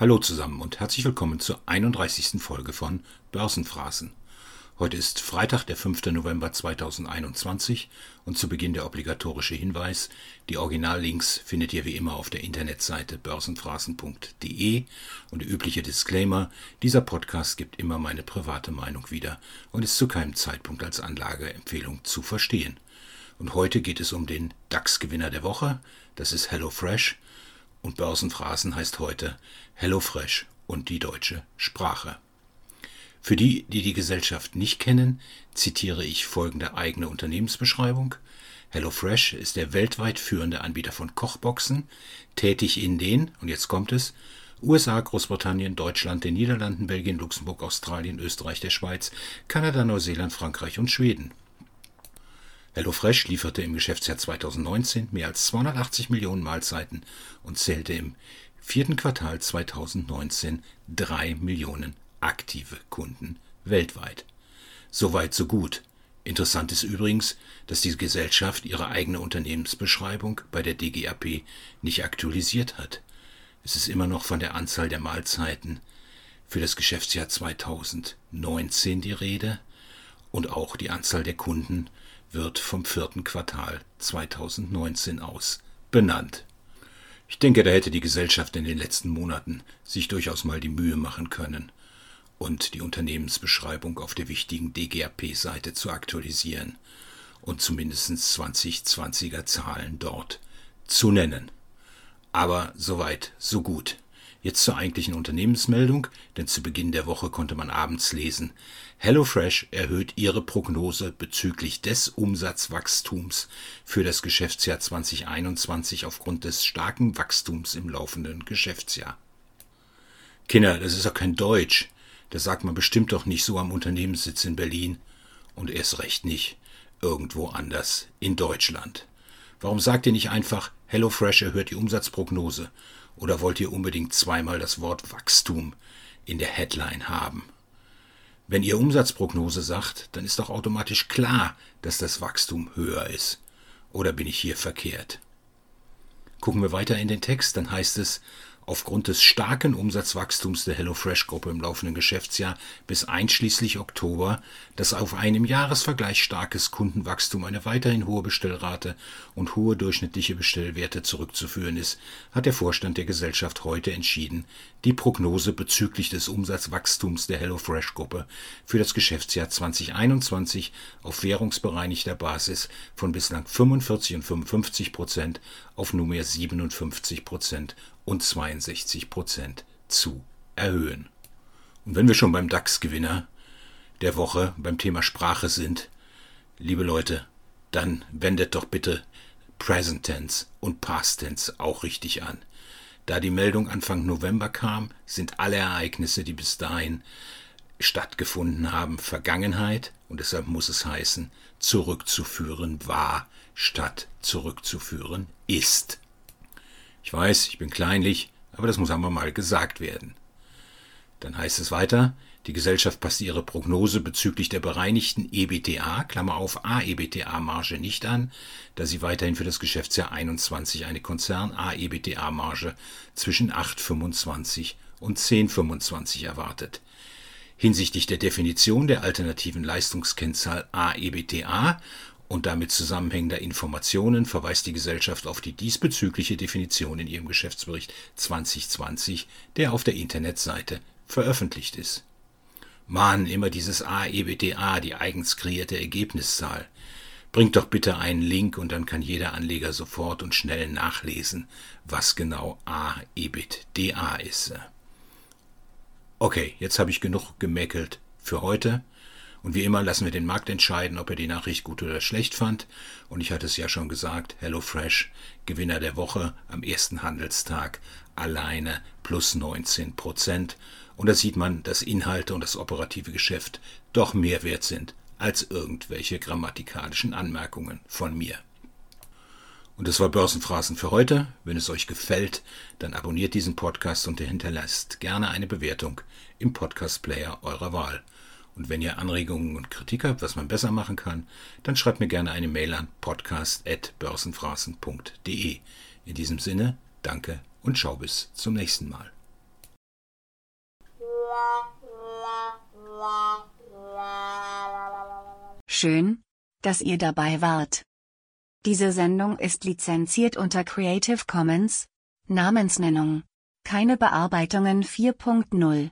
Hallo zusammen und herzlich willkommen zur 31. Folge von Börsenphrasen. Heute ist Freitag, der 5. November 2021 und zu Beginn der obligatorische Hinweis. Die Originallinks findet ihr wie immer auf der Internetseite börsenphrasen.de und der übliche Disclaimer, dieser Podcast gibt immer meine private Meinung wieder und ist zu keinem Zeitpunkt als Anlageempfehlung zu verstehen. Und heute geht es um den DAX-Gewinner der Woche, das ist HelloFresh und Börsenphrasen heißt heute HelloFresh und die deutsche Sprache. Für die, die die Gesellschaft nicht kennen, zitiere ich folgende eigene Unternehmensbeschreibung. HelloFresh ist der weltweit führende Anbieter von Kochboxen, tätig in den, und jetzt kommt es, USA, Großbritannien, Deutschland, den Niederlanden, Belgien, Luxemburg, Australien, Österreich, der Schweiz, Kanada, Neuseeland, Frankreich und Schweden. HelloFresh lieferte im Geschäftsjahr 2019 mehr als 280 Millionen Mahlzeiten und zählte im vierten Quartal 2019 drei Millionen aktive Kunden weltweit. Soweit so gut. Interessant ist übrigens, dass die Gesellschaft ihre eigene Unternehmensbeschreibung bei der DGAP nicht aktualisiert hat. Es ist immer noch von der Anzahl der Mahlzeiten für das Geschäftsjahr 2019 die Rede und auch die Anzahl der Kunden wird vom vierten Quartal 2019 aus benannt. Ich denke, da hätte die Gesellschaft in den letzten Monaten sich durchaus mal die Mühe machen können und die Unternehmensbeschreibung auf der wichtigen DGAP-Seite zu aktualisieren und zumindest 2020er Zahlen dort zu nennen. Aber soweit, so gut. Jetzt zur eigentlichen Unternehmensmeldung, denn zu Beginn der Woche konnte man abends lesen, HelloFresh erhöht ihre Prognose bezüglich des Umsatzwachstums für das Geschäftsjahr 2021 aufgrund des starken Wachstums im laufenden Geschäftsjahr. Kinder, das ist doch kein Deutsch. Das sagt man bestimmt doch nicht so am Unternehmenssitz in Berlin und erst recht nicht irgendwo anders in Deutschland. Warum sagt ihr nicht einfach, HelloFresh erhöht die Umsatzprognose oder wollt ihr unbedingt zweimal das Wort Wachstum in der Headline haben? Wenn ihr Umsatzprognose sagt, dann ist doch automatisch klar, dass das Wachstum höher ist. Oder bin ich hier verkehrt? Gucken wir weiter in den Text, dann heißt es, aufgrund des starken Umsatzwachstums der HelloFresh-Gruppe im laufenden Geschäftsjahr bis einschließlich Oktober, das auf ein im Jahresvergleich starkes Kundenwachstum, eine weiterhin hohe Bestellrate und hohe durchschnittliche Bestellwerte zurückzuführen ist, hat der Vorstand der Gesellschaft heute entschieden, die Prognose bezüglich des Umsatzwachstums der HelloFresh-Gruppe für das Geschäftsjahr 2021 auf währungsbereinigter Basis von bislang 45 und 55 Prozent auf nunmehr 57 Prozent und 62 Prozent zu erhöhen. Und wenn wir schon beim DAX-Gewinner der Woche beim Thema Sprache sind, liebe Leute, dann wendet doch bitte Present Tense und Past Tense auch richtig an. Da die Meldung Anfang November kam, sind alle Ereignisse, die bis dahin stattgefunden haben, Vergangenheit und deshalb muss es heißen, zurückzuführen war statt zurückzuführen ist. Ich weiß, ich bin kleinlich, aber das muss einmal mal gesagt werden. Dann heißt es weiter, die Gesellschaft passt ihre Prognose bezüglich der bereinigten EBTA, Klammer auf AEBTA-Marge nicht an, da sie weiterhin für das Geschäftsjahr 21 eine Konzern-AEBTA-Marge zwischen 8,25 und 10,25 erwartet. Hinsichtlich der Definition der alternativen Leistungskennzahl AEBTA und damit zusammenhängender Informationen verweist die Gesellschaft auf die diesbezügliche Definition in ihrem Geschäftsbericht 2020, der auf der Internetseite veröffentlicht ist. Mann, immer dieses AEBDA, die eigens kreierte Ergebniszahl. Bringt doch bitte einen Link und dann kann jeder Anleger sofort und schnell nachlesen, was genau AEBITDA ist. Okay, jetzt habe ich genug gemeckelt für heute. Und wie immer lassen wir den Markt entscheiden, ob er die Nachricht gut oder schlecht fand. Und ich hatte es ja schon gesagt, HelloFresh, Gewinner der Woche am ersten Handelstag, alleine plus 19 Prozent. Und da sieht man, dass Inhalte und das operative Geschäft doch mehr wert sind als irgendwelche grammatikalischen Anmerkungen von mir. Und das war Börsenphrasen für heute. Wenn es euch gefällt, dann abonniert diesen Podcast und hinterlasst gerne eine Bewertung im Podcast-Player eurer Wahl. Und wenn ihr Anregungen und Kritik habt, was man besser machen kann, dann schreibt mir gerne eine Mail an podcast.börsenphrasen.de. In diesem Sinne, danke und schau bis zum nächsten Mal. Schön, dass ihr dabei wart. Diese Sendung ist lizenziert unter Creative Commons, Namensnennung. Keine Bearbeitungen 4.0